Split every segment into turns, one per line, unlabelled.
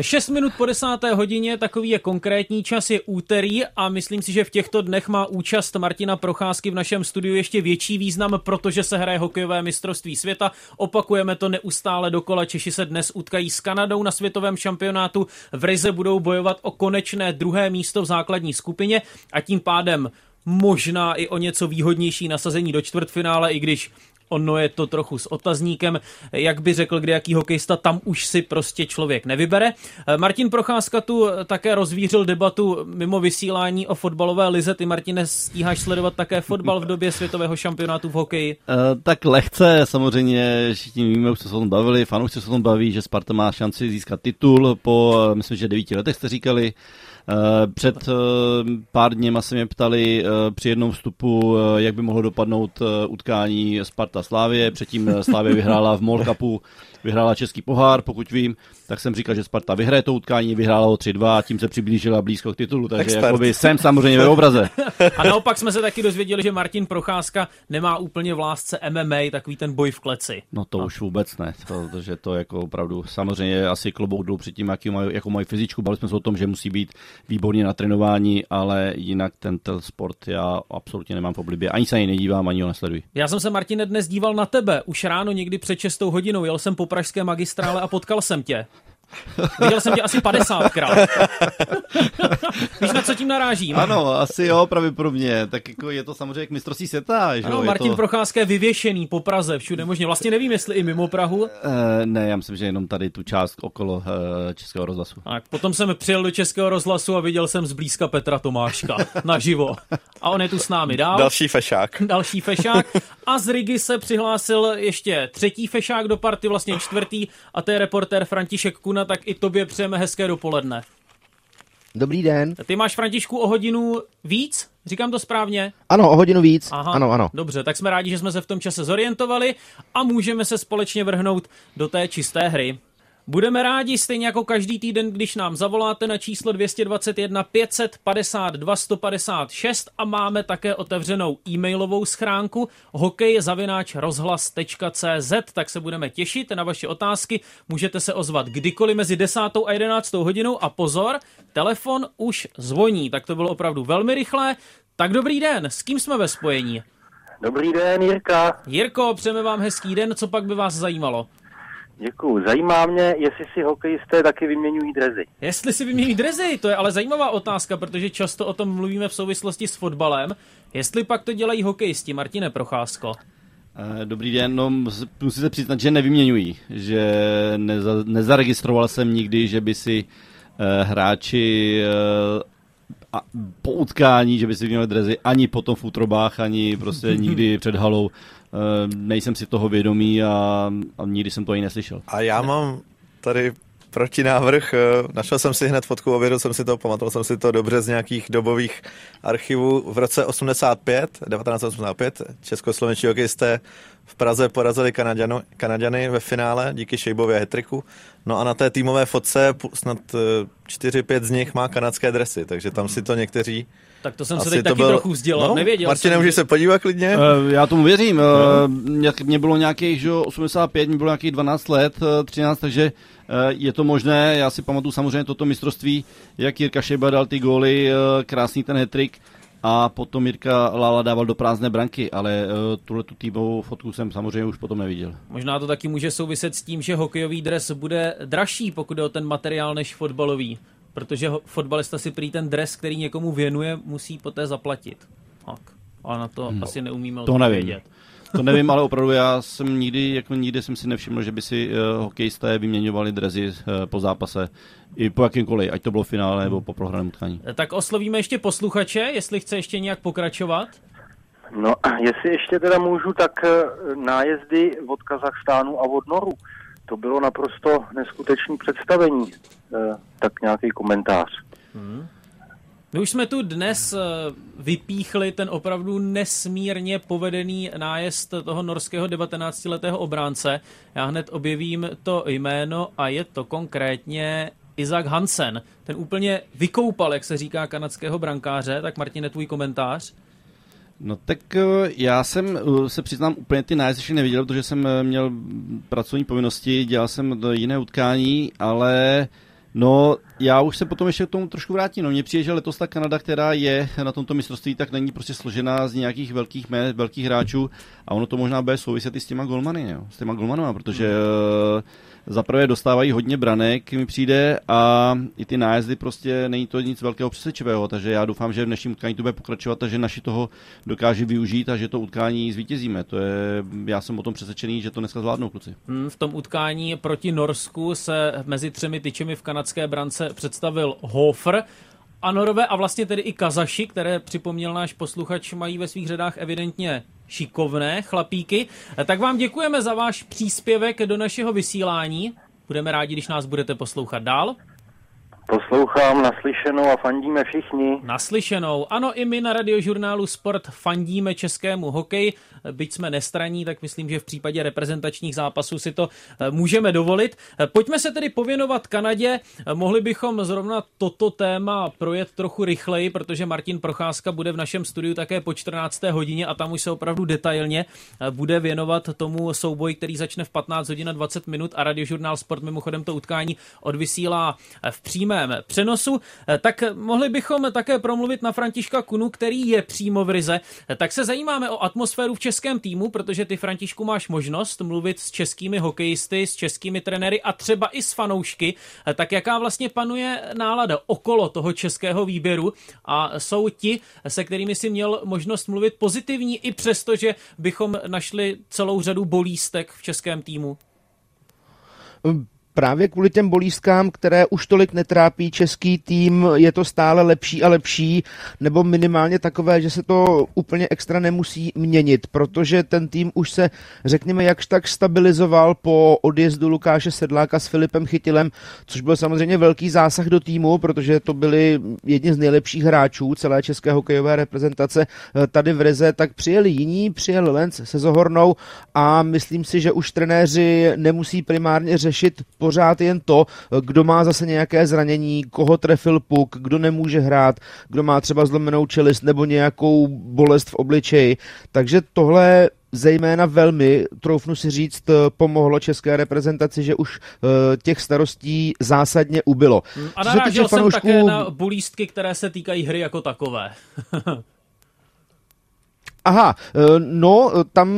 6 minut po desáté hodině, takový je konkrétní čas, je úterý a myslím si, že v těchto dnech má účast Martina Procházky v našem studiu ještě větší význam, protože se hraje hokejové mistrovství světa. Opakujeme to neustále dokola. Češi se dnes utkají s Kanadou na světovém šampionátu. V Rize budou bojovat o konečné druhé místo v základní skupině a tím pádem možná i o něco výhodnější nasazení do čtvrtfinále, i když ono je to trochu s otazníkem, jak by řekl kde jaký hokejista, tam už si prostě člověk nevybere. Martin Procházka tu také rozvířil debatu mimo vysílání o fotbalové lize. Ty, Martine, stíháš sledovat také fotbal v době světového šampionátu v hokeji?
Uh, tak lehce, samozřejmě, všichni víme, už se o tom bavili, fanoušci se o tom baví, že Sparta má šanci získat titul po, myslím, že devíti letech jste říkali. Eh, před eh, pár dněma se mě ptali eh, při jednom vstupu, jak by mohlo dopadnout utkání Sparta Slávě. Předtím Slávě vyhrála v Mall Cupu, vyhrála Český pohár, pokud vím tak jsem říkal, že Sparta vyhraje to utkání, vyhrála ho 3-2 a tím se přiblížila blízko k titulu, takže jakoby jsem samozřejmě ve obraze.
A naopak jsme se taky dozvěděli, že Martin Procházka nemá úplně v lásce MMA, takový ten boj v kleci.
No to no. už vůbec ne, protože to jako opravdu samozřejmě asi klobouk dolů předtím, jaký maj, jako moji fyzičku, bavili jsme se o tom, že musí být výborně na trénování, ale jinak ten, ten sport já absolutně nemám v oblibě. Ani se ani nedívám, ani ho nesleduji.
Já jsem se, Martine, dnes díval na tebe. Už ráno někdy před 6 hodinou jel jsem po pražské magistrále a potkal jsem tě. Viděl jsem tě asi 50krát. Víš, na co tím narážím?
Ano, asi jo, právě pro mě. Tak jako je to samozřejmě k mistrovství světa. Že
ano,
je
Martin
to...
Procházka je vyvěšený po Praze, všude možně. Vlastně nevím, jestli i mimo Prahu. Uh,
ne, já myslím, že jenom tady tu část okolo uh, Českého rozhlasu.
Tak, potom jsem přijel do Českého rozhlasu a viděl jsem zblízka Petra Tomáška naživo. A on je tu s námi dál.
Další fešák.
Další fešák. A z Rigi se přihlásil ještě třetí fešák do party, vlastně čtvrtý, a to je reportér František Kuna, tak i tobě přejeme hezké dopoledne.
Dobrý den.
Ty máš, Františku, o hodinu víc? Říkám to správně?
Ano, o hodinu víc. Aha, ano, ano.
Dobře, tak jsme rádi, že jsme se v tom čase zorientovali a můžeme se společně vrhnout do té čisté hry. Budeme rádi stejně jako každý týden, když nám zavoláte na číslo 221 552 156 a máme také otevřenou e-mailovou schránku hokejzavináčrozhlas.cz, tak se budeme těšit na vaše otázky. Můžete se ozvat kdykoliv mezi 10. a 11. hodinou a pozor, telefon už zvoní, tak to bylo opravdu velmi rychlé. Tak dobrý den, s kým jsme ve spojení?
Dobrý den, Jirka.
Jirko, přejeme vám hezký den, co pak by vás zajímalo?
Děkuju. Zajímá mě, jestli si hokejisté taky vyměňují drezy.
Jestli si vyměňují drezy, to je ale zajímavá otázka, protože často o tom mluvíme v souvislosti s fotbalem. Jestli pak to dělají hokejisti, Martine Procházko?
Eh, dobrý den, no musím se přiznat, že nevyměňují, že neza, nezaregistroval jsem nikdy, že by si uh, hráči uh, a po utkání, že by si vyměnili drezy ani potom v útrobách, ani prostě nikdy před halou. Eh, nejsem si toho vědomý a, a nikdy jsem to ani neslyšel.
A já mám tady protinávrh. Eh, našel jsem si hned fotku, ověřil jsem si to, pamatoval jsem si to dobře z nějakých dobových archivů. V roce 85, 1985, českoslovenští hokejisté v Praze porazili Kanaďanu, Kanaďany ve finále díky Šejbově hetriku. No a na té týmové fotce snad 4-5 eh, z nich má kanadské dresy, takže tam si to někteří
tak to jsem se teď taky byl... trochu vzdělal, no, nevěděl
Martin,
jsem.
můžeš se podívat klidně?
Uh, já tomu věřím. Uh, mě bylo nějakých, že 85, mě bylo nějakých 12 let, 13, takže uh, je to možné. Já si pamatuju samozřejmě toto mistrovství, jak Jirka Šejba dal ty góly, krásný ten hetrik a potom Jirka Lala dával do prázdné branky, ale uh, tuhle tu týmovou fotku jsem samozřejmě už potom neviděl.
Možná to taky může souviset s tím, že hokejový dres bude dražší, pokud je o ten materiál, než fotbalový protože fotbalista si prý ten dres, který někomu věnuje, musí poté zaplatit. Tak. A na to no, asi neumíme
to nevím. To nevím, ale opravdu já jsem nikdy, jako nikdy jsem si nevšiml, že by si uh, hokejisté vyměňovali drezy uh, po zápase i po jakýmkoliv, ať to bylo finále nebo po prohraném utkání.
Tak oslovíme ještě posluchače, jestli chce ještě nějak pokračovat.
No, jestli ještě teda můžu, tak uh, nájezdy od Kazachstánu a od Noru to bylo naprosto neskutečné představení. Eh, tak nějaký komentář. Hmm.
My už jsme tu dnes eh, vypíchli ten opravdu nesmírně povedený nájezd toho norského 19-letého obránce. Já hned objevím to jméno a je to konkrétně Isaac Hansen. Ten úplně vykoupal, jak se říká, kanadského brankáře. Tak Martine, tvůj komentář?
No tak eh, já jsem eh, se přiznám úplně ty nájezdy ještě neviděl, protože jsem eh, měl pracovní povinnosti, dělal jsem jiné utkání, ale No, já už se potom ještě k tomu trošku vrátím. No, mně přijde, že letos ta Kanada, která je na tomto mistrovství, tak není prostě složená z nějakých velkých mé, velkých hráčů a ono to možná bude souviset i s těma golmany, jo, s těma golmanama, protože hmm. Zaprvé dostávají hodně branek, mi přijde, a i ty nájezdy prostě není to nic velkého přesvědčivého, takže já doufám, že v dnešním utkání to bude pokračovat a že naši toho dokáže využít a že to utkání zvítězíme. To je, já jsem o tom přesvědčený, že to dneska zvládnou kluci.
Hmm, v tom utkání proti Norsku se mezi třemi tyčemi v kanadské brance představil Hofer, a Norové a vlastně tedy i Kazaši, které připomněl náš posluchač, mají ve svých řadách evidentně šikovné chlapíky. Tak vám děkujeme za váš příspěvek do našeho vysílání. Budeme rádi, když nás budete poslouchat dál.
Poslouchám naslyšenou a fandíme všichni.
Naslyšenou. Ano, i my na radiožurnálu Sport fandíme českému hokeji. Byť jsme nestraní, tak myslím, že v případě reprezentačních zápasů si to eh, můžeme dovolit. Eh, pojďme se tedy pověnovat Kanadě. Eh, mohli bychom zrovna toto téma projet trochu rychleji, protože Martin Procházka bude v našem studiu také po 14. hodině a tam už se opravdu detailně bude věnovat tomu souboji, který začne v 15 hodin a 20 minut a radiožurnál Sport mimochodem to utkání odvysílá v přímé přímém přenosu, eh, tak mohli bychom také promluvit na Františka Kunu, který je přímo v Rize. Eh, tak se zajímáme o atmosféru v českém týmu, protože ty, Františku, máš možnost mluvit s českými hokejisty, s českými trenéry a třeba i s fanoušky. Eh, tak jaká vlastně panuje nálada okolo toho českého výběru a jsou ti, se kterými si měl možnost mluvit pozitivní i přesto, že bychom našli celou řadu bolístek v českém týmu?
Právě kvůli těm bolístkám, které už tolik netrápí český tým, je to stále lepší a lepší, nebo minimálně takové, že se to úplně extra nemusí měnit, protože ten tým už se, řekněme, jakž tak stabilizoval po odjezdu Lukáše Sedláka s Filipem Chytilem, což byl samozřejmě velký zásah do týmu, protože to byli jedni z nejlepších hráčů celé české hokejové reprezentace. Tady v Rize, tak přijeli jiní, přijel Lenz se Zohornou a myslím si, že už trenéři nemusí primárně řešit pořád jen to, kdo má zase nějaké zranění, koho trefil puk, kdo nemůže hrát, kdo má třeba zlomenou čelist nebo nějakou bolest v obličeji. Takže tohle zejména velmi, troufnu si říct, pomohlo české reprezentaci, že už uh, těch starostí zásadně ubylo.
A narážel jsem fanoušků... také na bolístky, které se týkají hry jako takové.
Aha, uh, no, tam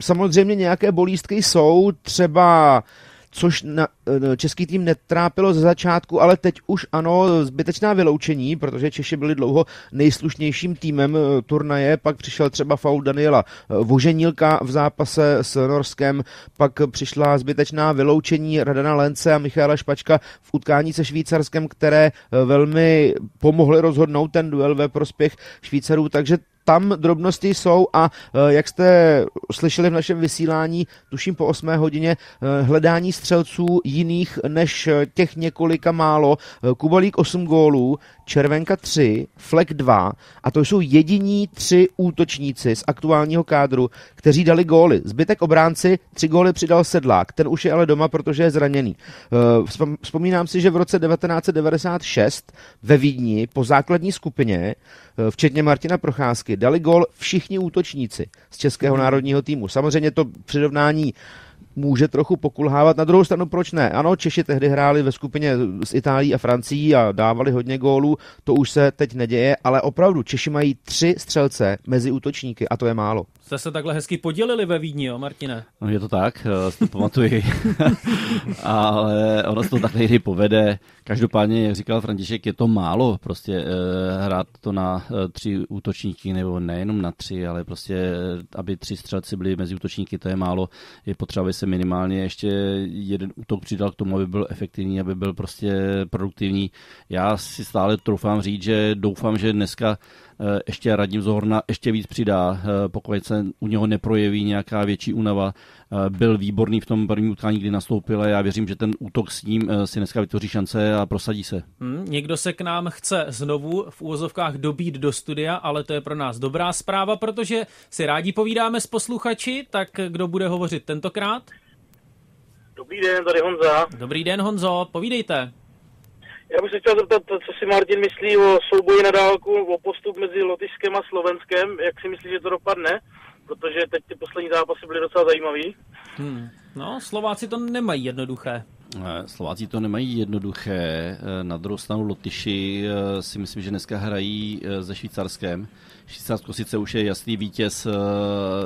samozřejmě nějaké bolístky jsou, třeba což na, eh, český tým netrápilo ze začátku, ale teď už ano, zbytečná vyloučení, protože Češi byli dlouho nejslušnějším týmem eh, turnaje, pak přišel třeba faul Daniela eh, Voženílka v zápase s Norskem, pak přišla zbytečná vyloučení Radana Lence a Michaela Špačka v utkání se Švýcarskem, které velmi pomohly rozhodnout ten duel ve prospěch Švýcarů, takže tam drobnosti jsou a eh, jak jste slyšeli v našem vysílání, tuším po 8 hodině, eh, hledání střelců jiných než eh, těch několika málo. Kubalík 8 gólů, Červenka 3, Flek 2 a to jsou jediní tři útočníci z aktuálního kádru, kteří dali góly. Zbytek obránci tři góly přidal Sedlák, ten už je ale doma, protože je zraněný. Vzpomínám si, že v roce 1996 ve Vídni po základní skupině, včetně Martina Procházky, dali gol všichni útočníci z českého národního týmu. Samozřejmě to přirovnání může trochu pokulhávat. Na druhou stranu, proč ne? Ano, Češi tehdy hráli ve skupině s Itálií a Francií a dávali hodně gólů, to už se teď neděje, ale opravdu Češi mají tři střelce mezi útočníky a to je málo.
Jste se takhle hezky podělili ve Vídni, jo, Martine?
No, je to tak, eh, si to pamatuji. ale ono se to tak někdy povede. Každopádně, jak říkal František, je to málo prostě eh, hrát to na eh, tři útočníky, nebo nejenom na tři, ale prostě, aby tři střelci byli mezi útočníky, to je málo. Je potřeba, aby se minimálně ještě jeden útok přidal k tomu, aby byl efektivní, aby byl prostě produktivní. Já si stále troufám říct, že doufám, že dneska ještě Radim Zohorna ještě víc přidá, eh, pokud se u něho neprojeví nějaká větší únava. Eh, byl výborný v tom prvním utkání, kdy nastoupil a já věřím, že ten útok s ním si dneska vytvoří šance a prosadí se.
Hmm, někdo se k nám chce znovu v úvozovkách dobít do studia, ale to je pro nás dobrá zpráva, protože si rádi povídáme s posluchači, tak kdo bude hovořit tentokrát?
Dobrý den, tady Honza.
Dobrý den, Honzo, povídejte.
Já bych se chtěl zeptat, co si Martin myslí o souboji na dálku, o postup mezi Lotyšskem a Slovenskem, jak si myslí, že to dopadne, protože teď ty poslední zápasy byly docela zajímavý.
Hmm. No, Slováci to nemají jednoduché.
Slováci to nemají jednoduché. Na druhou stranu Lotyši si myslím, že dneska hrají se Švýcarskem. Švýcarsko sice už je jasný vítěz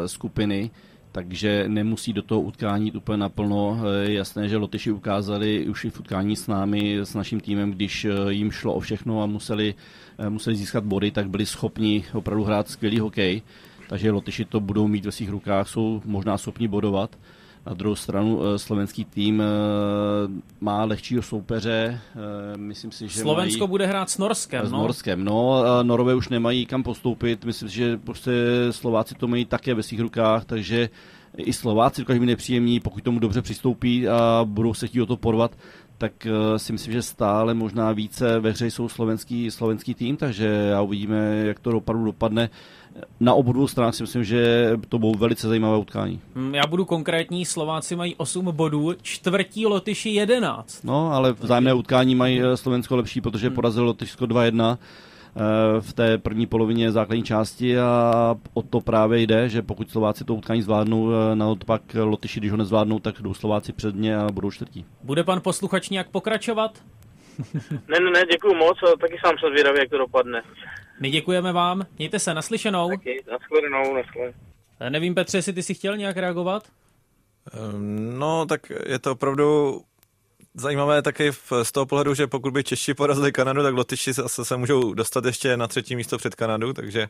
skupiny, takže nemusí do toho utkání úplně naplno. Je jasné, že Lotyši ukázali už i v utkání s námi, s naším týmem, když jim šlo o všechno a museli, museli získat body, tak byli schopni opravdu hrát skvělý hokej. Takže Lotyši to budou mít ve svých rukách, jsou možná schopni bodovat. Na druhou stranu eh, slovenský tým eh, má lehčího soupeře. Eh, myslím si, že
Slovensko
mají...
bude hrát s Norskem.
S no? Norskem, no. Norové už nemají kam postoupit. Myslím si, že prostě Slováci to mají také ve svých rukách, takže i Slováci dokáží být nepříjemní, pokud tomu dobře přistoupí a budou se chtít o to porvat, tak si myslím, že stále možná více ve hře jsou slovenský, slovenský tým, takže já uvidíme, jak to opravdu dopadne na obou dvou stranách si myslím, že to budou velice zajímavé utkání.
Hmm, já budu konkrétní, Slováci mají 8 bodů, čtvrtí Lotyši 11.
No, ale vzájemné utkání mají eh, Slovensko lepší, protože hmm. porazil Lotyšsko 2-1 eh, v té první polovině základní části a o to právě jde, že pokud Slováci to utkání zvládnou, eh, naopak Lotyši, když ho nezvládnou, tak jdou Slováci před ně a budou čtvrtí.
Bude pan posluchač nějak pokračovat?
ne, ne, ne, děkuji moc taky sám jsem zvědavý, jak to dopadne.
My děkujeme vám, mějte se naslyšenou.
Taky, nashledanou, nashledanou.
Nevím, Petře, jestli ty si chtěl nějak reagovat?
Ehm, no, tak je to opravdu zajímavé taky z toho pohledu, že pokud by Češi porazili Kanadu, tak Lotyši zase se můžou dostat ještě na třetí místo před Kanadu, takže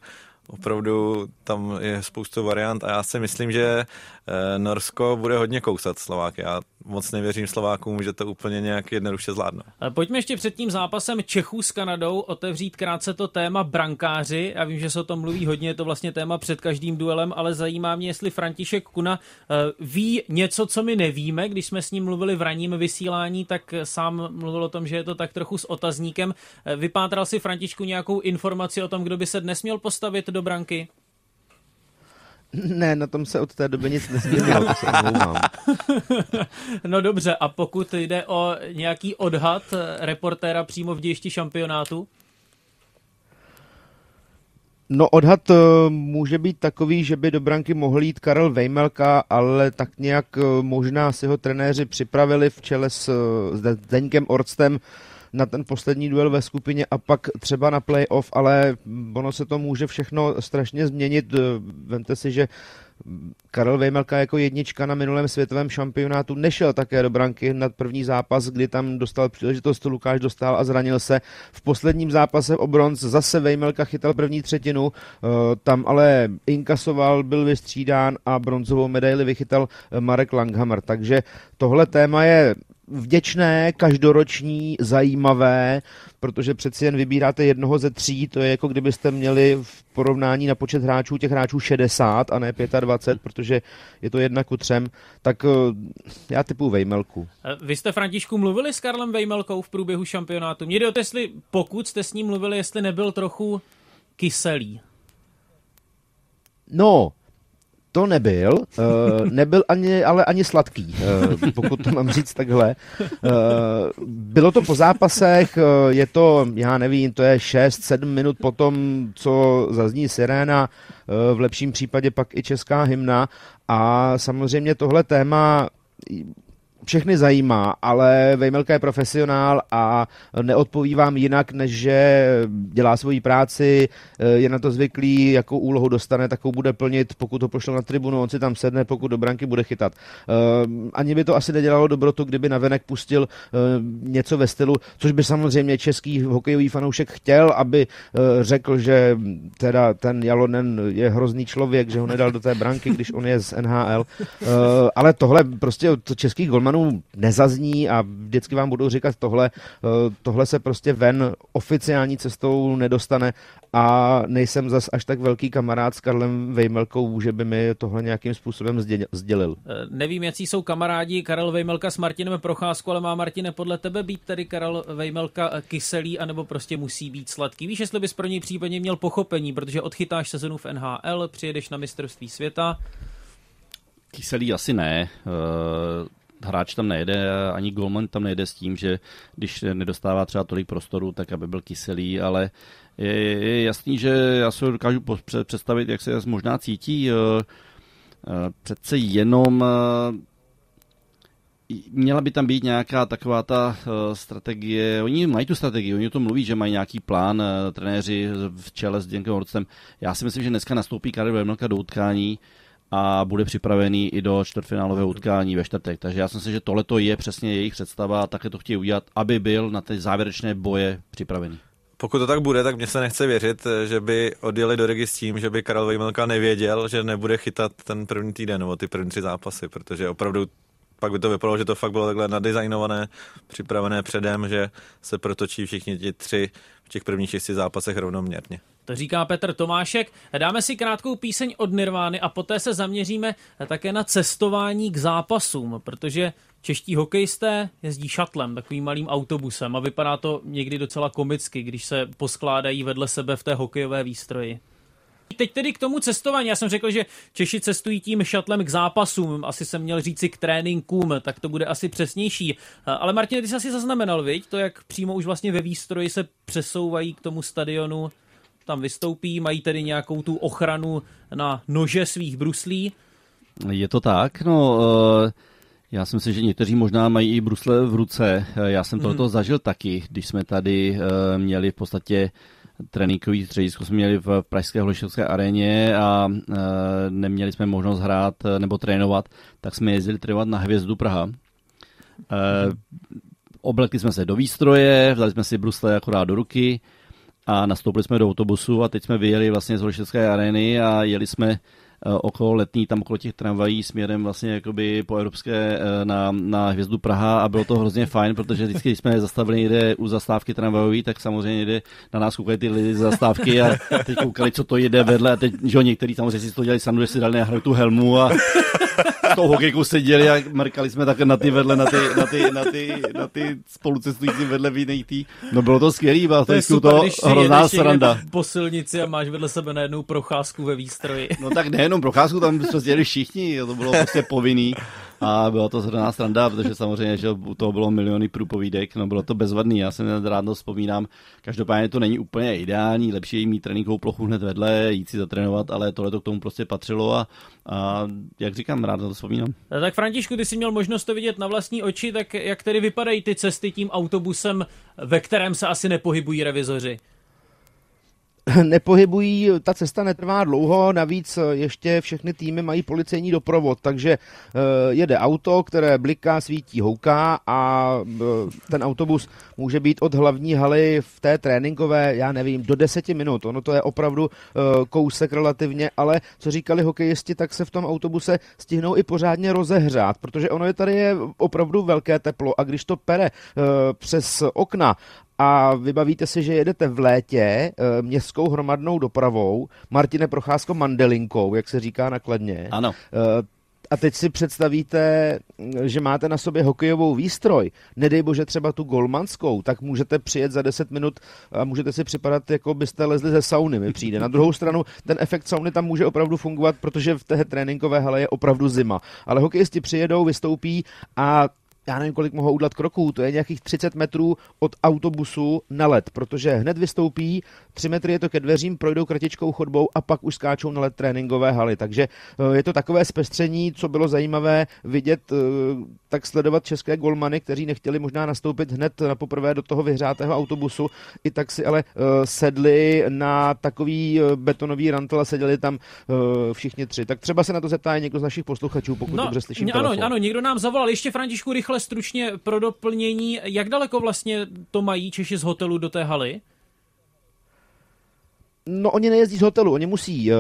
opravdu tam je spoustu variant a já si myslím, že eh, Norsko bude hodně kousat Slováky. Já moc nevěřím Slovákům, že to úplně nějak jednoduše zvládnou.
Pojďme ještě před tím zápasem Čechů s Kanadou otevřít krátce to téma brankáři. Já vím, že se o tom mluví hodně, je to vlastně téma před každým duelem, ale zajímá mě, jestli František Kuna eh, ví něco, co my nevíme. Když jsme s ním mluvili v ranním vysílání, tak sám mluvil o tom, že je to tak trochu s otazníkem. Eh, vypátral si Františku nějakou informaci o tom, kdo by se dnes měl postavit do branky?
Ne, na tom se od té doby nic nezměnilo, to se
No dobře, a pokud jde o nějaký odhad reportéra přímo v dějišti šampionátu?
No odhad uh, může být takový, že by do branky mohl jít Karel Vejmelka, ale tak nějak uh, možná si ho trenéři připravili v čele s, uh, s Deňkem Orstem na ten poslední duel ve skupině a pak třeba na playoff, ale ono se to může všechno strašně změnit. Vemte si, že Karel Vejmelka jako jednička na minulém světovém šampionátu nešel také do branky na první zápas, kdy tam dostal příležitost Lukáš dostal a zranil se. V posledním zápase o bronz zase Vejmelka chytal první třetinu, eh, tam ale inkasoval, byl vystřídán a bronzovou medaili vychytal Marek Langhammer. Takže tohle téma je vděčné, každoroční, zajímavé, protože přeci jen vybíráte jednoho ze tří, to je jako kdybyste měli v porovnání na počet hráčů těch hráčů 60 a ne 25, protože je to jedna ku třem, tak eh, já typu Vejmelku.
Eh, vy jste, Františku, mluvili s Karlem Vejmelkou v průběhu šampionátu. Mě jde o to, jestli, pokud jste s ním mluvili, jestli nebyl trochu kyselý.
No, to nebyl, uh, nebyl ani, ale ani sladký, uh, pokud to mám říct takhle. Uh, bylo to po zápasech, uh, je to, já nevím, to je 6-7 minut potom, co zazní siréna, uh, v lepším případě pak i česká hymna a samozřejmě tohle téma všechny zajímá, ale Vejmelka je profesionál a neodpoví vám jinak, než že dělá svoji práci, je na to zvyklý, jakou úlohu dostane, takovou bude plnit, pokud ho pošlo na tribunu, on si tam sedne, pokud do branky bude chytat. Ehm, ani by to asi nedělalo dobrotu, kdyby na venek pustil ehm, něco ve stylu, což by samozřejmě český hokejový fanoušek chtěl, aby eh, řekl, že teda ten Jalonen je hrozný člověk, že ho nedal do té branky, když on je z NHL. Ale tohle prostě od českých golmanů Američanů nezazní a vždycky vám budou říkat tohle, eh, tohle se prostě ven oficiální cestou nedostane a nejsem zas až tak velký kamarád s Karlem Vejmelkou, že by mi tohle nějakým způsobem sdělil.
Eh, nevím, jaký jsou kamarádi Karel Vejmelka s Martinem Procházkou, ale má Martine podle tebe být tedy Karel Vejmelka kyselý, anebo prostě musí být sladký? Víš, jestli bys pro něj případně měl pochopení, protože odchytáš sezonu v NHL, přijedeš na mistrovství světa.
Kyselý asi ne. Hráč tam nejde, ani golman tam nejde s tím, že když nedostává třeba tolik prostoru, tak aby byl kyselý, ale je, je jasný, že já se dokážu představit, jak se možná cítí. Eh, eh, přece jenom eh, měla by tam být nějaká taková ta strategie, oni mají tu strategii, oni o tom mluví, že mají nějaký plán, trenéři v čele s Děnkem Horcem. Já si myslím, že dneska nastoupí Karel Vermelka do utkání a bude připravený i do čtvrtfinálového utkání ve čtvrtek. Takže já si myslím, že tohle je přesně jejich představa a také to chtějí udělat, aby byl na ty závěrečné boje připravený.
Pokud to tak bude, tak mě se nechce věřit, že by odjeli do regi s tím, že by Karel Vejmelka nevěděl, že nebude chytat ten první týden nebo ty první tři zápasy, protože opravdu pak by to vypadalo, že to fakt bylo takhle nadizajnované, připravené předem, že se protočí všichni ti tři v těch prvních šesti zápasech rovnoměrně.
Říká Petr Tomášek. Dáme si krátkou píseň od Nirvány a poté se zaměříme také na cestování k zápasům, protože čeští hokejisté jezdí šatlem, takovým malým autobusem a vypadá to někdy docela komicky, když se poskládají vedle sebe v té hokejové výstroji. Teď tedy k tomu cestování. Já jsem řekl, že Češi cestují tím šatlem k zápasům, asi jsem měl říci k tréninkům, tak to bude asi přesnější. Ale Martin, ty jsi asi zaznamenal, viď? To, jak přímo už vlastně ve výstroji se přesouvají k tomu stadionu, tam vystoupí, mají tedy nějakou tu ochranu na nože svých bruslí.
Je to tak, no... Uh... Já si myslím, že někteří možná mají i brusle v ruce. Já jsem tohoto hmm. zažil taky, když jsme tady uh, měli v podstatě tréninkový středisko jsme měli v Pražské holišovské aréně a neměli jsme možnost hrát nebo trénovat, tak jsme jezdili trénovat na Hvězdu Praha. E, oblekli jsme se do výstroje, vzali jsme si brusle akorát do ruky a nastoupili jsme do autobusu a teď jsme vyjeli vlastně z holišovské arény a jeli jsme Eh, okolo letní, tam okolo těch tramvají směrem vlastně jakoby po evropské eh, na, na hvězdu Praha a bylo to hrozně fajn, protože vždycky, když jsme zastavili někde u zastávky tramvajový, tak samozřejmě jde na nás koukali ty lidi z zastávky a teď koukali, co to jede vedle a teď, že některý samozřejmě si to dělali sami, že si dali na tu helmu a s tou hokejkou seděli a mrkali jsme také na ty vedle, na ty, na ty, na ty, na ty spolucestující vedle v tý. No bylo to skvělý, bylo to, je super, to když hrozná sranda.
po silnici a máš vedle sebe najednou procházku ve výstroji.
No tak nejenom procházku, tam prostě jeli všichni, to bylo prostě povinný. A byla to zhrná stranda, protože samozřejmě, že u toho bylo miliony průpovídek, no bylo to bezvadný, já se rád vzpomínám. Každopádně to není úplně ideální, lepší je mít tréninkovou plochu hned vedle, jít si zatrénovat, ale tohle to k tomu prostě patřilo a, a jak říkám, rád to vzpomínám.
Tak Františku, ty jsi měl možnost to vidět na vlastní oči, tak jak tedy vypadají ty cesty tím autobusem, ve kterém se asi nepohybují revizoři?
nepohybují, ta cesta netrvá dlouho, navíc ještě všechny týmy mají policejní doprovod, takže eh, jede auto, které bliká, svítí, houká a eh, ten autobus může být od hlavní haly v té tréninkové, já nevím, do deseti minut. Ono to je opravdu eh, kousek relativně, ale co říkali hokejisti, tak se v tom autobuse stihnou i pořádně rozehřát, protože ono je tady je opravdu velké teplo a když to pere přes okna a vybavíte si, že jedete v létě e, městskou hromadnou dopravou, Martine Procházko Mandelinkou, jak se říká nakladně.
Ano.
E, a teď si představíte, že máte na sobě hokejovou výstroj, nedej bože třeba tu golmanskou, tak můžete přijet za 10 minut a můžete si připadat, jako byste lezli ze sauny, mi přijde. Na druhou stranu, ten efekt sauny tam může opravdu fungovat, protože v té tréninkové hale je opravdu zima. Ale hokejisti přijedou, vystoupí a já nevím, kolik mohou udělat kroků, to je nějakých 30 metrů od autobusu na let, protože hned vystoupí, 3 metry je to ke dveřím, projdou kratičkou chodbou a pak už skáčou na let tréninkové haly. Takže eh, je to takové zpestření, co bylo zajímavé vidět, eh, tak sledovat české golmany, kteří nechtěli možná nastoupit hned na poprvé do toho vyhřátého autobusu, i tak si ale eh, sedli na takový betonový rantel a seděli tam všichni tři. Tak třeba se na to zeptá někdo z našich posluchačů, pokud no, dobře slyším
Ano, telefon. ano, někdo nám zavolal. Ještě Františku rychle stručně pro doplnění, jak daleko vlastně to mají Češi z hotelu do té haly?
No oni nejezdí z hotelu, oni musí uh,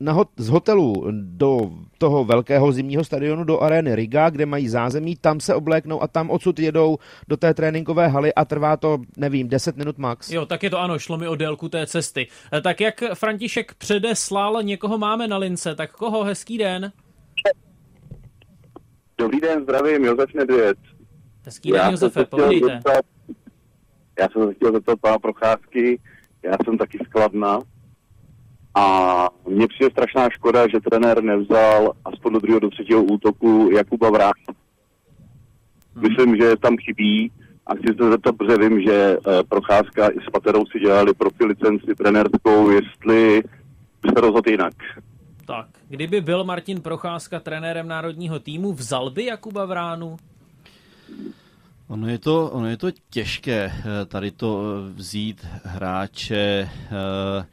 na hot, z hotelu do toho velkého zimního stadionu do arény Riga, kde mají zázemí, tam se obléknou a tam odsud jedou do té tréninkové haly a trvá to, nevím, 10 minut max.
Jo, tak je to ano, šlo mi o délku té cesty. Eh, tak jak František předeslal, někoho máme na lince, tak koho, hezký den?
Dobrý den, zdravím, Josef Nedvěd.
Hezký den, Josefe, povídejte. Zeptat,
já jsem se chtěl zeptat pana Procházky, já jsem taky skladna a mně přijde strašná škoda, že trenér nevzal aspoň do druhého, do třetího útoku Jakuba Vrácha. Hmm. Myslím, že tam chybí a chci se zeptat, protože vím, že uh, Procházka i s Paterou si dělali profi licenci trenérskou, jestli se rozhodl jinak.
Tak, kdyby byl Martin Procházka trenérem národního týmu, vzal by Jakuba Vránu?
Ono je to, ono je to těžké eh, tady to eh, vzít hráče. eh,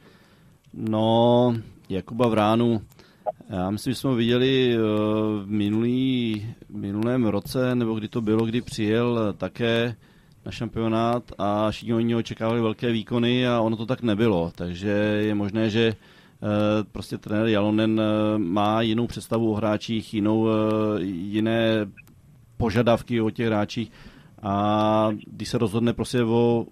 No, Jakuba Vránu, já myslím, že jsme ho viděli v minulý, minulém roce, nebo kdy to bylo, kdy přijel také na šampionát a všichni oni očekávali velké výkony a ono to tak nebylo. Takže je možné, že prostě trenér Jalonen eh, má jinou představu o hráčích, jinou, eh, jiné požadavky o těch hráčích a když se rozhodne prostě o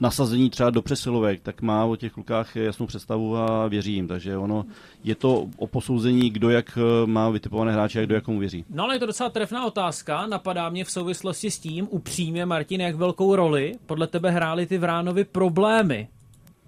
nasazení třeba do přesilovek, tak má o těch klukách jasnou představu a věří jim. Takže ono je to o posouzení, kdo jak eh, má vytipované hráče a kdo jak mu věří.
No ale je to docela trefná otázka. Napadá mě v souvislosti s tím, upřímně, Martin, jak velkou roli podle tebe hrály ty Vránovi problémy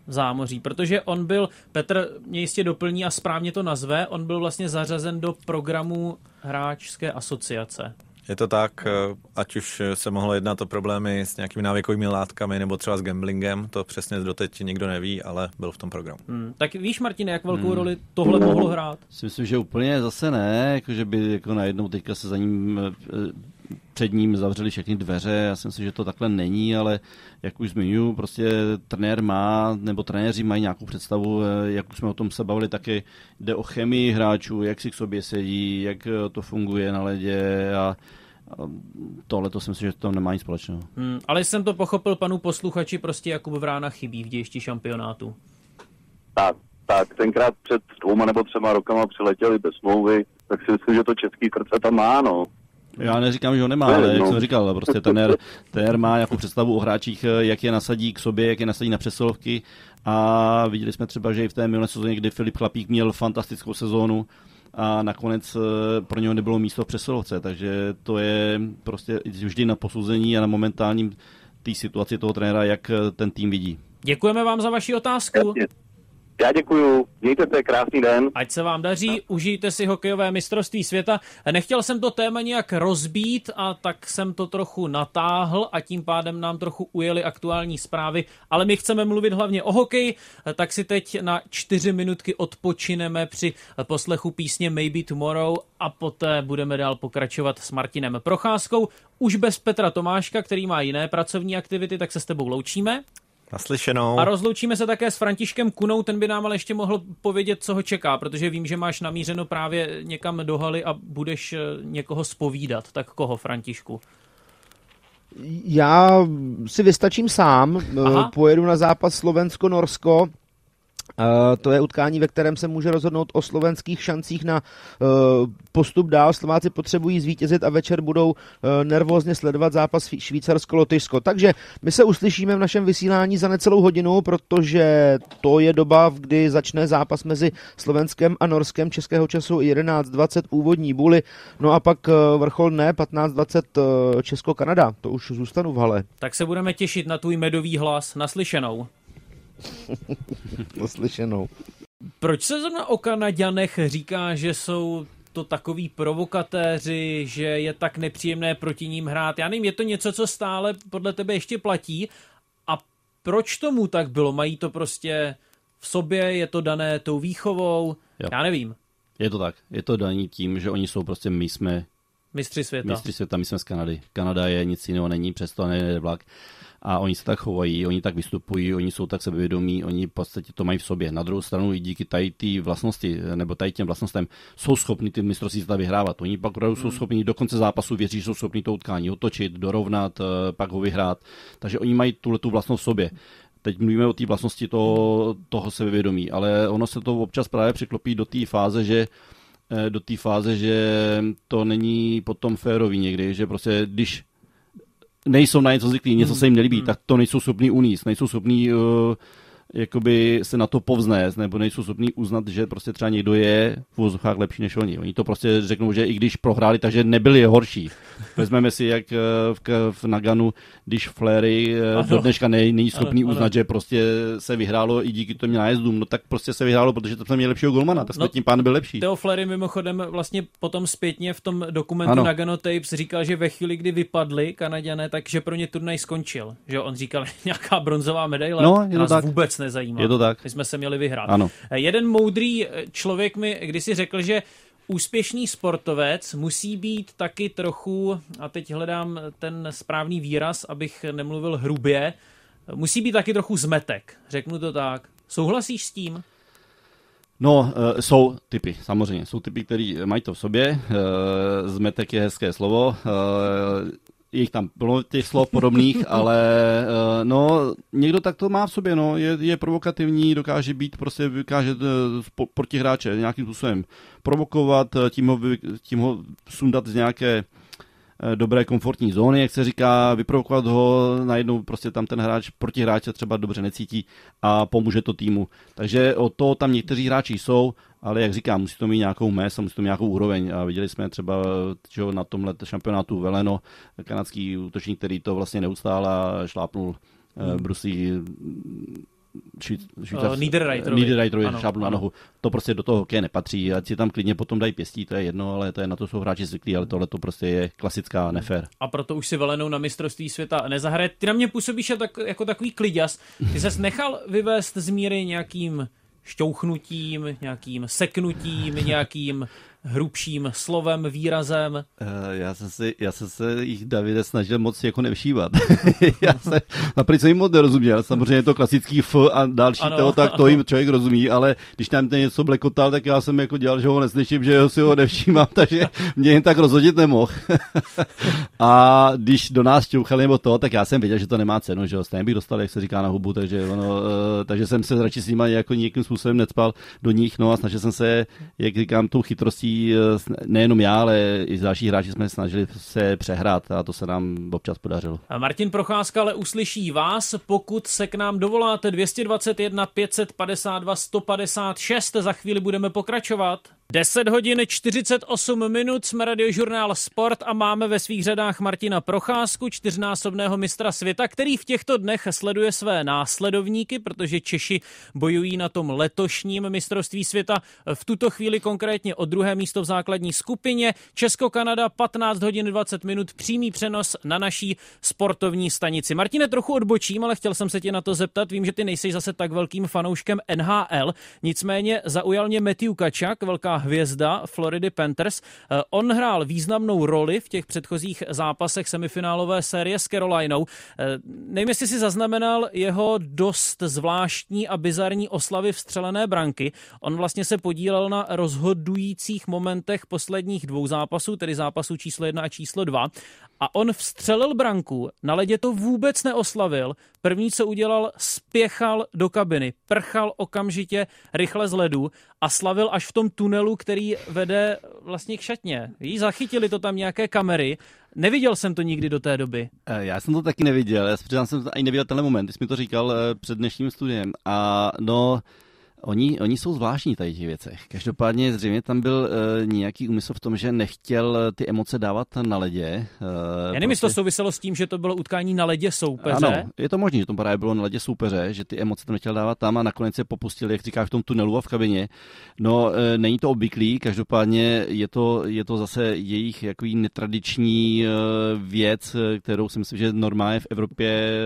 zámoří, protože on byl, Petr mě jistě doplní a správně to nazve, on byl vlastně zařazen do programu hráčské asociace.
Je to tak, eh, ať už se mohlo jednat o problémy s nějakými návykovými látkami nebo třeba s gamblingem, to přesně doteď nikdo neví, ale byl v tom programu.
Hmm. Tak víš, Martine, jak velkou hmm. roli tohle mohlo hrát?
Si myslím, že úplně zase ne, jako že by jako najednou teďka se za ním eh, před ním zavřeli všechny dveře. Já si myslím, že to takhle není, ale jak už zmiňuji, prostě trenér má, nebo trenéři mají nějakou představu, eh, jak už jsme o tom se bavili, taky jde o chemii hráčů, jak si k sobě sedí, jak eh, to funguje na ledě a a tohle to si myslím, že to nemá nic společného.
Hmm, ale jsem to pochopil, panu posluchači, prostě Jakub Vrána chybí v dějišti šampionátu.
Tak, tak tenkrát před dvouma nebo třema rokama přiletěli bez smlouvy, tak si myslím, že to český srdce tam má, no.
Já neříkám, že ho nemá,
Ne,
ale jak
no.
jsem říkal, prostě trenér, trenér má nějakou představu o hráčích, jak je nasadí k sobě, jak je nasadí na přesilovky a viděli jsme třeba, že i v té minulé sezóně, kdy Filip Chlapík měl fantastickou sezónu a nakonec eh, pro něho nebylo místo v přesilovce, takže to je prostě vždy na posouzení a na momentálním té situaci toho trenéra, jak eh, ten tým vidí.
Děkujeme vám za vaši otázku.
Jasně. Já děkuju, mějte se, krásný den.
Ať se vám daří, užijte si hokejové mistrovství světa. Nechtěl jsem to téma nějak rozbít a tak jsem to trochu natáhl a tím pádem nám trochu ujeli aktuální zprávy, ale my chceme mluvit hlavně o hokeji, tak si teď na čtyři minutky odpočineme při poslechu písně Maybe Tomorrow a poté budeme dál pokračovat s Martinem Procházkou. Už bez Petra Tomáška, který má jiné pracovní aktivity, tak se s tebou loučíme.
Naslyšenou.
A rozloučíme se také s Františkem Kunou, ten by nám ale ještě mohl povědět, co ho čeká, protože vím, že máš namířeno právě někam do haly a budeš eh, někoho spovídat. Tak koho, Františku?
Já si vystačím sám,
Aha.
Aha. pojedu na zápas Slovensko-Norsko. Uh, to je utkání, ve kterém se může rozhodnout o slovenských šancích na uh, postup dál. Slováci potřebují zvítězit a večer budou uh, nervózně sledovat zápas Švý- Švýcarsko-Lotyšsko. Takže my se uslyšíme v našem vysílání za necelou hodinu, protože to je doba, kdy začne zápas mezi Slovenskem a Norskem českého času 11.20 úvodní buly. No a pak vrchol dne 15.20 uh, Česko-Kanada. To už zůstanu v hale.
Tak se budeme těšit na tvůj medový hlas naslyšenou.
Naslyšenou.
Proč se zrovna o Kanaďanech říká, že jsou to takový provokatéři, že je tak nepříjemné proti ním hrát? Já nevím, je to něco, co stále podle tebe ještě platí? A proč tomu tak bylo? Mají to prostě v sobě, je to dané tou výchovou?
Jo.
Já nevím.
Je to tak, je to daní tím, že oni jsou prostě, my jsme
Mistři světa.
mistři světa, my jsme z Kanady. Kanada je nic jiného, není, přesto nejde vlak. A oni se tak chovají, oni tak vystupují, oni jsou tak sebevědomí, oni v podstatě to mají v sobě. Na druhou stranu i díky tady té vlastnosti, nebo tady těm vlastnostem, jsou schopni ty mistrovství světa vyhrávat. Oni pak opravdu jsou schopni do konce zápasu věří, že jsou schopni to utkání otočit, dorovnat, eh, pak ho vyhrát. Takže oni mají tuhle tu vlastnost v sobě. Teď mluvíme o té vlastnosti toho, toho sebevědomí, ale ono se to občas právě překlopí do té fáze, že eh, do té fáze, že to není potom férový někdy, že prostě když nejsou na něco zvyklí, něco se jim nelíbí, tak to nejsou schopní uníst, nejsou schopní uh, jakoby se na to povznést, nebo nejsou schopní uznat, že prostě třeba někdo je v úzovkách lepší než oni. Oni to prostě řeknou, že i když prohráli, takže nebyli horší. Vezmeme si, jak eh, v, v Naganu, když Flery eh, do dneška ne, není schopný
Ano, ano.
uznat, že prostě se vyhrálo i díky těm nájezdům, no tak prostě se vyhrálo, protože to jsme měli lepšího golmana, tak jsme
No,
tím pán byl lepší.
Theo Flery mimochodem vlastně potom zpětně v tom dokumentu
Ano.
Nagano Tapes říkal, že ve chvíli, kdy vypadli Kanaďané, takže pro ně turnaj skončil. Že on říkal, nějaká bronzová medaile
No, je
nás
tak.
vůbec nezajímá.
Je to tak.
My jsme se měli vyhrát.
Ano.
Jeden moudrý člověk mi kdysi řekl, že úspěšný sportovec musí být taky trochu, a teď hledám ten správný výraz, abych nemluvil hrubě, musí být taky trochu zmetek, řeknu to tak. Souhlasíš s tím?
No, e, jsou typy, samozřejmě. Jsou typy, který mají to v sobě. Zmetek je hezké slovo. E, je jich tam plno těch slov podobných, ale uh, no, někdo tak to má v sobě, no, je, je provokativní, dokáže být, prostě dokáže uh, proti hráče nějakým způsobem provokovat, eh, tím ho, tím ho sundat z nějaké dobré komfortní zóny, jak se říká, vyprovokovat ho, najednou prostě tam ten hráč proti hráče třeba dobře necítí a pomůže to týmu. Takže o to tam někteří hráči jsou ale jak říkám, musí to mít nějakou mes a musí to mít nějakou úroveň. A viděli jsme třeba že na tomhle šampionátu Veleno, kanadský útočník, který to vlastně neustále šlápnul eh, hmm. Brusí
uh, Niederreiterovi
šápnu na nohu. To prostě do toho hokeje nepatří. Ať si tam klidně potom dají pěstí, to je jedno, ale to je na to jsou hráči zvyklí, ale tohle to prostě je klasická nefér.
A proto už si velenou na mistrovství světa nezahraje. Ty na mě působíš jako takový kliděs. Ty ses nechal vyvést z míry nějakým šťouchnutím, nějakým seknutím, nějakým hrubším slovem, výrazem? Uh,
já, jsem si, já jsem se jich Davide snažil moc jako nevšívat. já se například jsem jim moc nerozuměl. Samozřejmě je to klasický F a další ano, toho, tak ano. to jim člověk rozumí, ale když tam ten něco blekotal, tak já jsem jako dělal, že ho neslyším, že ho si ho nevšímám, takže mě jen tak rozhodit nemohl. a když do nás čouchali nebo to, tak já jsem věděl, že to nemá cenu, že ho stejně bych dostal, jak se říká na hubu, takže, ono, uh, takže jsem se radši s nimi jako nějakým způsobem necpal do nich, no a snažil jsem se, jak říkám, tou chytrostí Eh, nejenom já, ale i další hráči jsme snažili se přehrát a to se nám občas podařilo.
A Martin Procházka ale uslyší vás, pokud se k nám dovoláte 221 552 156. Za chvíli budeme pokračovat. 10 hodin 48 minut jsme radiožurnál Sport a máme ve svých řadách Martina Procházku, čtyřnásobného mistra světa, který v těchto dnech sleduje své následovníky, protože Češi bojují na tom letošním mistrovství světa. V tuto chvíli konkrétně o druhé místo v základní skupině. Česko-Kanada 15 hodin 20 minut přímý přenos na naší sportovní stanici. Martine, trochu odbočím, ale chtěl jsem se tě na to zeptat. Vím, že ty nejsi zase tak velkým fanouškem NHL, nicméně zaujal mě Matthew Kačak, velká hvězda Floridy Panthers. Eh, on hrál významnou roli v těch předchozích zápasech semifinálové série s Carolinou. Eh, nevím, jestli si zaznamenal jeho dost zvláštní a bizarní oslavy vstřelené branky. On vlastně se podílel na rozhodujících momentech posledních dvou zápasů, tedy zápasu číslo jedna a číslo dva. A on vstřelil branku, na ledě to vůbec neoslavil. První, co udělal, spěchal do kabiny, prchal okamžitě rychle z ledu a slavil až v tom tunelu, který vede vlastně k šatně. Jí zachytili to tam nějaké kamery. Neviděl jsem to nikdy do té doby.
Eh, já jsem to taky neviděl, já jsem to ani neviděl tenhle moment, jsi mi to říkal eh, před dnešním studiem. A no, Oni, oni jsou zvláštní tady těch věcech. Každopádně zřejmě tam byl uh, nějaký úmysl v tom, že nechtěl eh, ty emoce dávat na ledě.
Uh, Já nevím, prostě... to souviselo s tím, že to bylo utkání na ledě soupeře.
Ano, je to možné, že to právě bylo na ledě soupeře, že ty emoce tam nechtěl dávat tam a nakonec se popustili, jak říkáš, v tom tunelu a v kabině. No, uh, není to obvyklý, každopádně je to, je to zase jejich jakový netradiční uh, věc, kterou si myslím, že normálně v Evropě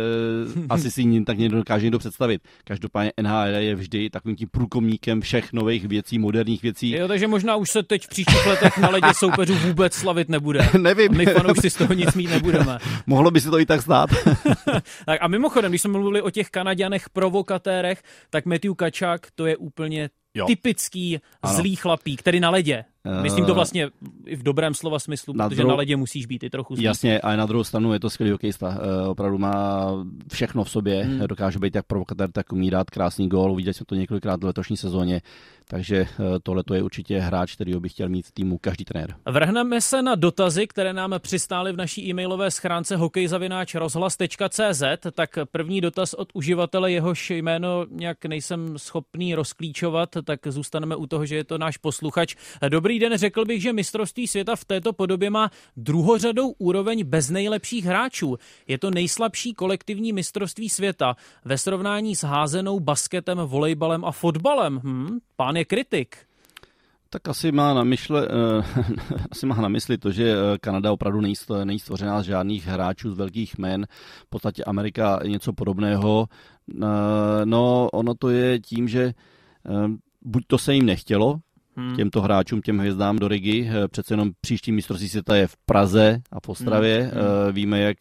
asi si tak někdo dokáže někdo představit. Každopádně NHL je vždy takovým tím průkomníkem všech nových věcí, moderních věcí.
Jo, takže možná už se teď v příštích letech na ledě soupeřů vůbec slavit nebude.
Nevím.
My fanoušci z toho nic mít nebudeme.
Mohlo by se to i tak stát.
tak a mimochodem, když jsme mluvili o těch Kanaďanech provokatérech, tak Matthew Kačák to je úplně Jo. typický ano. zlý chlapík, který na ledě. Myslím to eh, vlastně i v dobrém slova smyslu, na protože druhou, na ledě musíš být i trochu
zlý. Jasně, ale na druhou stranu je to skvělý hokejista. Uh, opravdu má všechno v sobě, hmm. dokáže být jak provokatér, tak umí dát krásný gól. Viděli jsme to několikrát v letošní sezóně, takže uh, tohle je určitě hráč, který by chtěl mít v týmu každý trenér.
Vrhneme se na dotazy, které nám přistály v naší e-mailové schránce hokejzavináč.rozhlas.cz. Tak první dotaz od uživatele, jehož jméno nějak nejsem schopný rozklíčovat, tak zůstaneme u toho, že je to náš posluchač. Dobrý den, řekl bych, že mistrovství světa v této podobě má druhořadou úroveň bez nejlepších hráčů. Je to nejslabší kolektivní mistrovství světa ve srovnání s házenou, basketem, volejbalem a fotbalem. Hm, pán je kritik.
Tak asi má na, myšle, uh, asi má na mysli to, že eh, Kanada opravdu není, není stvořená z žádných hráčů z velkých men. V podstatě Amerika je něco podobného. Uh, no, ono to je tím, že uh, buď to se jim nechtělo, hmm. těmto hráčům, těm hvězdám do Rigi. Přece jenom příští mistrovství světa je v Praze a v Ostravě. Hmm. Víme, jak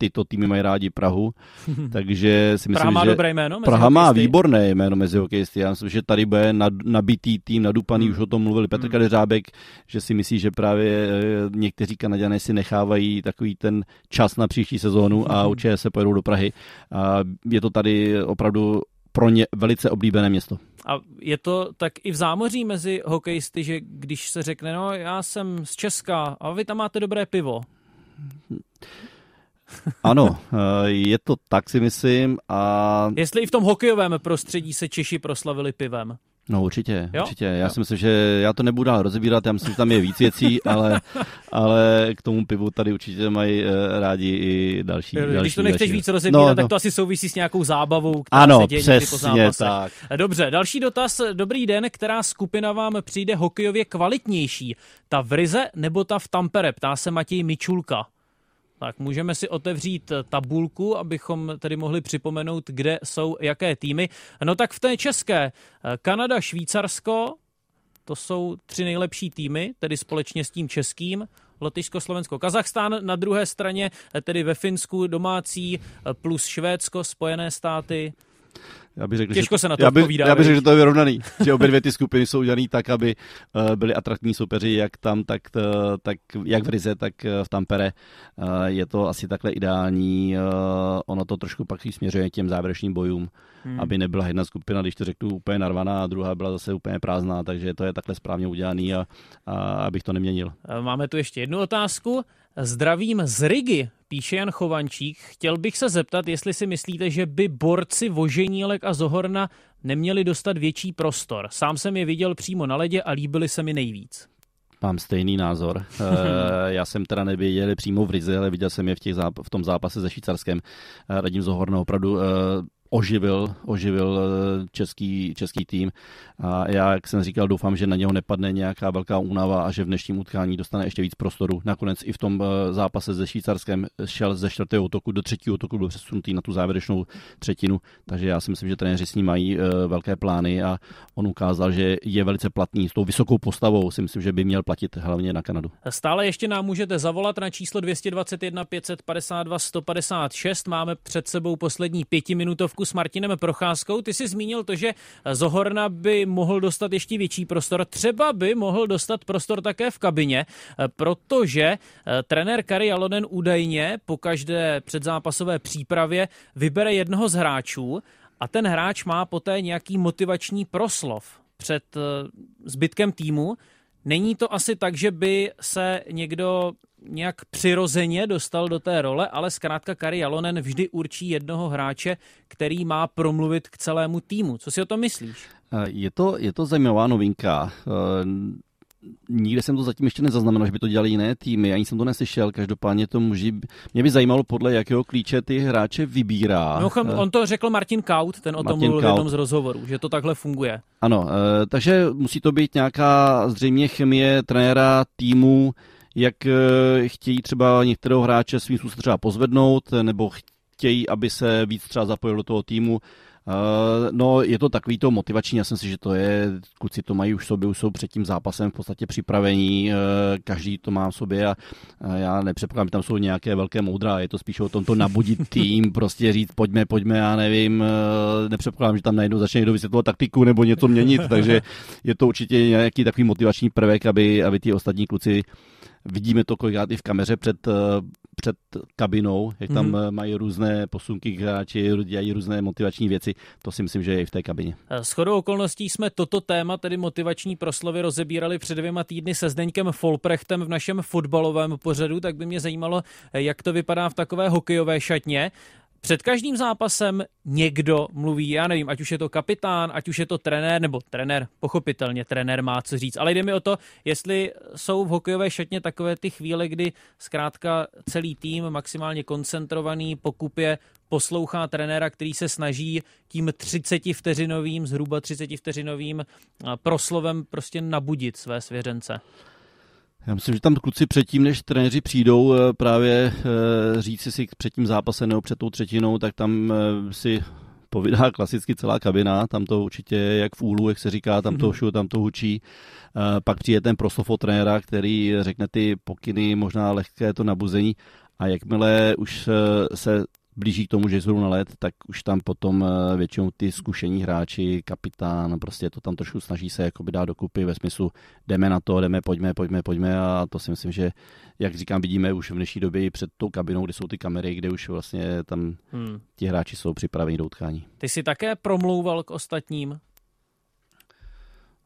tyto týmy mají rádi Prahu, takže si myslím,
Praha má
že
dobré jméno
Praha hokejisty. má výborné jméno mezi hokejisty. Já myslím, že tady bude nabitý tým, nadupaný, hmm. už o tom mluvili Petr hmm. Kadeřábek, že si myslí, že právě eh, někteří Kanaděné si nechávají takový ten čas na příští sezónu a hmm. určitě se pojedou do Prahy. A je to tady opravdu pro ně velice oblíbené město.
A je to tak i v zámoří mezi hokejisty, že když se řekne, no já jsem z Česka a vy tam máte dobré pivo.
Ano, eh, je to tak si myslím a...
Jestli i v tom hokejovém prostředí se Češi proslavili pivem.
No určitě, jo? určitě. Já jo. si myslím, že já to nebudu dál rozebírat, já myslím, že tam je víc věcí, ale, ale k tomu pivu tady určitě mají uh, rádi i další. Když
další, to nechceš další. víc rozebírat, no, tak no. to asi souvisí s nějakou zábavou, která
ano,
se děje
přesně
po zápasech.
tak.
Dobře, další dotaz. Dobrý den, která skupina vám přijde hokejově kvalitnější? Ta v Rize nebo ta v Tampere? Ptá se Matěj Mičulka. Tak můžeme si otevřít tabulku, abychom tedy mohli připomenout, kde jsou jaké týmy. No tak v té české Kanada, Švýcarsko, to jsou tři nejlepší týmy, tedy společně s tím českým. Lotyšsko, Slovensko, Kazachstán na druhé straně, tedy ve Finsku domácí plus Švédsko, Spojené státy,
já bych řekl,
Těžko
že,
se na to
já, by,
odpovídá,
já bych řekl, že to je vyrovnaný. že obě dvě ty skupiny jsou udělané tak, aby uh, byly atraktivní soupeři jak tam, tak, uh, tak jak v Rize, tak uh, v Tampere. Uh, je to asi takhle ideální. Uh, ono to trošku pak směřuje k těm závěrečným bojům, hmm. aby nebyla jedna skupina, když to řeknu, úplně narvaná a druhá byla zase úplně prázdná, takže to je takhle správně udělaný a, a abych to neměnil.
Máme tu ještě jednu otázku. Zdravím z Rigi, píše Jan Chovančík. Chtěl bych se zeptat, jestli si myslíte, že by borci Voženílek a Zohorna neměli dostat větší prostor. Sám jsem je viděl přímo na ledě a líbili se mi nejvíc.
Mám stejný názor. Eh, já jsem teda neviděl přímo v Rize, ale viděl jsem je v, těch záp- v tom zápase se Švýcarskem. Eh, Radim Zohorna opravdu eh, oživil, oživil eh, český, český tým. A já, jak jsem říkal, doufám, že na něho nepadne nějaká velká únava a že v dnešním utkání dostane ještě víc prostoru. Nakonec i v tom eh, zápase se Švýcarskem šel ze čtvrtého útoku do třetího útoku, byl přesunutý na tu závěrečnou třetinu, takže já si myslím, že trenéři s ním mají eh, velké plány a on ukázal, že je velice platný. S tou vysokou postavou si myslím, že by měl platit hlavně na Kanadu.
Stále ještě nám můžete zavolat na číslo 221 552 156. Máme před sebou poslední pětiminutovku s Martinem Procházkou. Ty jsi zmínil to, že Zohorna by mohl dostat ještě větší prostor. Třeba by mohl dostat prostor také v kabině, protože eh, trenér Kari Jalonen údajně po každé předzápasové přípravě vybere jednoho z hráčů a ten hráč má poté nějaký motivační proslov před eh, zbytkem týmu. Není to asi tak, že by se někdo nějak přirozeně dostal do té role, ale zkrátka Kari Jalonen vždy určí jednoho hráče, který má promluvit k celému týmu. Co si o tom myslíš?
Eh, je to, je to zajímavá novinka. Eh, nikde jsem to zatím ještě nezaznamenal, že by to dělali jiné týmy, ani jsem to neslyšel, každopádně to může, mě by zajímalo, podle jakého klíče ty hráče vybírá.
No, on to řekl Martin Kaut, ten o tom mluvil v jednom z rozhovorů, že to takhle funguje.
Ano, takže musí to být nějaká zřejmě chemie trenéra týmu, jak eh, chtějí třeba některého hráče svým způsobem třeba pozvednout, nebo chtějí, aby se víc třeba zapojil do toho týmu. Uh, no, je to takový to motivační, já si myslím, že to je, kluci to mají už v sobě, už jsou před tím zápasem v podstatě připravení, uh, každý to má v sobě a já nepředpokládám, že tam jsou nějaké velké moudra, je to spíš o tom to nabudit tým, prostě říct pojďme, pojďme, já nevím, nepředpokládám, že tam najednou začne někdo vysvětlovat taktiku nebo něco měnit, takže je to určitě nějaký takový motivační prvek, aby, aby ty ostatní kluci Vidíme to kolikrát i v kameře před, eh, před kabinou, jak tam mm-hmm. mají různé posunky hráči, dělají různé motivační věci. To si myslím, že je i v té kabině.
Eh, s chodou okolností jsme toto téma, tedy motivační proslovy, rozebírali před dvěma týdny se Zdeňkem Folprechtem v našem fotbalovém pořadu, tak by mě zajímalo, jak to vypadá v takové hokejové šatně. Před každým zápasem někdo mluví, já nevím, ať už je to kapitán, ať už je to trenér, nebo trenér, pochopitelně trenér má co říct, ale jde mi o to, jestli jsou v hokejové šatně takové ty chvíle, kdy zkrátka celý tým maximálně koncentrovaný pokupě poslouchá trenéra, který se snaží tím 30 vteřinovým, zhruba 30 vteřinovým proslovem prostě nabudit své svěřence.
Já myslím, že tam kluci předtím, než trenéři přijdou eh, právě eh, říct si před tím zápasem nebo před tou třetinou, tak tam eh, si povídá klasicky celá kabina, tam to určitě jak v úlu, jak se říká, tam to mhm. všude, tam to hučí. Pak přijde ten proslov trenéra, který řekne ty pokyny, možná lehké to nabuzení a jakmile už se blíží k tomu, že jsou na let, tak už tam potom eh, většinou ty zkušení hráči, kapitán, prostě to tam trošku snaží se jakoby dát dokupy ve smyslu jdeme na to, jdeme, pojďme, pojďme, pojďme a to si myslím, že jak říkám, vidíme už v dnešní době před tou kabinou, kde jsou ty kamery, kde už vlastně tam hmm. ti hráči jsou připraveni do utkání.
Ty jsi také promlouval k ostatním?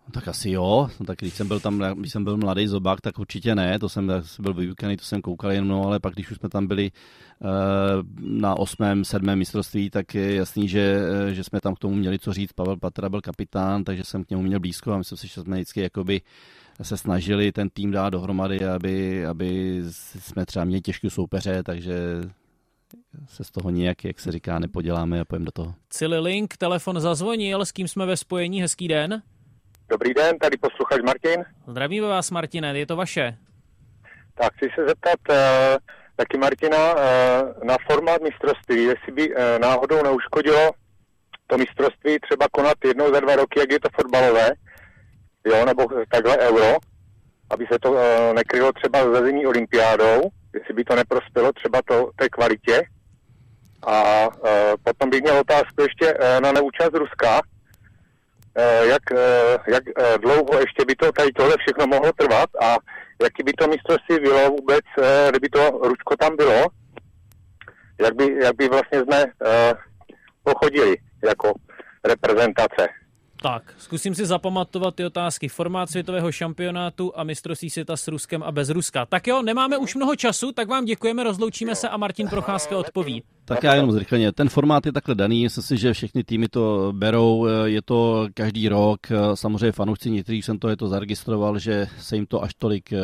No, tak asi jo, no, tak když jsem byl tam, když jsem byl mladý zobák, tak určitě ne, to jsem byl vyukaný, to jsem koukal jenom, no, ale pak když už jsme tam byli uh, na osmém, sedmém mistrovství, tak je jasný, že, eh, že jsme tam k tomu měli co říct. Pavel Patra byl kapitán, takže jsem k němu měl blízko a myslím si, že jsme vždycky jakoby se snažili ten tým dát dohromady, aby, aby jsme třeba měli těžké soupeře, takže se z toho nějak, jak se říká, nepoděláme a pojďme do toho.
Cili Link, telefon zazvonil, s kým jsme ve spojení, hezký den.
Dobrý den, tady posluchač Martin.
Zdravíme vás, Martine, je to vaše.
Tak chci se zeptat uh, taky Martina uh, na formát mistrovství, jestli by uh, náhodou neuškodilo to mistrovství třeba konat jednou za dva roky, jak je to fotbalové, jo, nebo takhle euro, aby se to uh, nekrylo třeba s zimní olympiádou, jestli by to neprospělo třeba to, té kvalitě. A uh, potom bych měl otázku ještě uh, na neúčast Ruska, jak, eh, jak eh, dlouho ještě by to tady tohle všechno mohlo trvat a jaký by to mistrovství bylo vůbec, kdyby to Rusko tam bylo, jak by, jak by vlastně jsme pochodili jako reprezentace.
Tak, zkusím si zapamatovat ty otázky. Formát světového šampionátu a mistrovství světa s Ruskem a bez Ruska. Tak jo, nemáme už mnoho času, tak vám děkujeme, rozloučíme se a Martin Procházka odpoví.
Tak já jenom zrychleně. Ten formát je takhle daný, myslím si, že všechny týmy to berou, je to každý rok. Samozřejmě fanoušci někteří jsem to je to zaregistroval, že se jim to až tolik eh,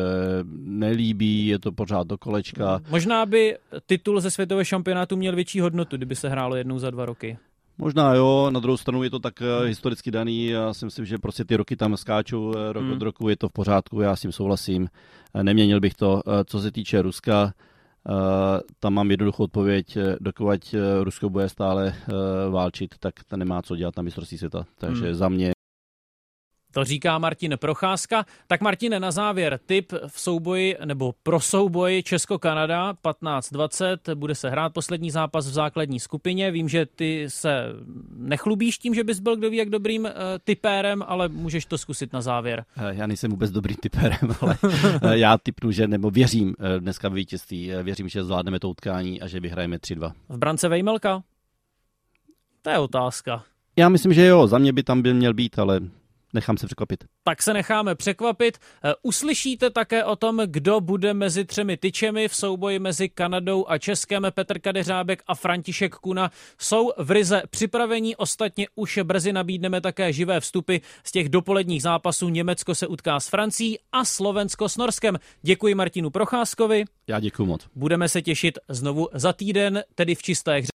nelíbí, je to pořád do kolečka.
Možná by titul ze světového šampionátu měl větší hodnotu, kdyby se hrálo jednou za dva roky.
Možná jo, na druhou stranu je to tak uh, historicky daný, já si myslím, že prostě ty roky tam skáčou uh, rok hmm. od roku, je to v pořádku, já s tím souhlasím, uh, neměnil bych to. Co se týče Ruska, tam mám jednoduchou odpověď, dokud Rusko bude stále válčit, tak to nemá co dělat na mistrovství světa, takže hmm. za mě
to říká Martin Procházka. Tak Martine, na závěr tip v souboji nebo pro souboj Česko-Kanada 15-20. Bude se hrát poslední zápas v základní skupině. Vím, že ty se nechlubíš tím, že bys byl kdo ví jak dobrým uh, typérem, ale můžeš to zkusit na závěr.
Eh, já nejsem vůbec dobrým typérem, ale eh, já typnu, že nebo věřím dneska v vítězství. Věřím, že zvládneme to utkání a že vyhrajeme 3-2.
V brance Vejmelka? To je otázka.
Já myslím, že jo, za mě by tam byl měl být, ale nechám se překvapit.
Tak se necháme překvapit. Eh, uslyšíte také o tom, kdo bude mezi třemi tyčemi v souboji mezi Kanadou a Českem. Petr Kadeřábek a František Kuna jsou v Rize připravení. Ostatně už brzy nabídneme také živé vstupy z těch dopoledních zápasů. Německo se utká s Francií a Slovensko s Norskem. Děkuji Martinu Procházkovi.
Já děkuji moc.
Budeme se těšit znovu za týden, tedy v čisté hře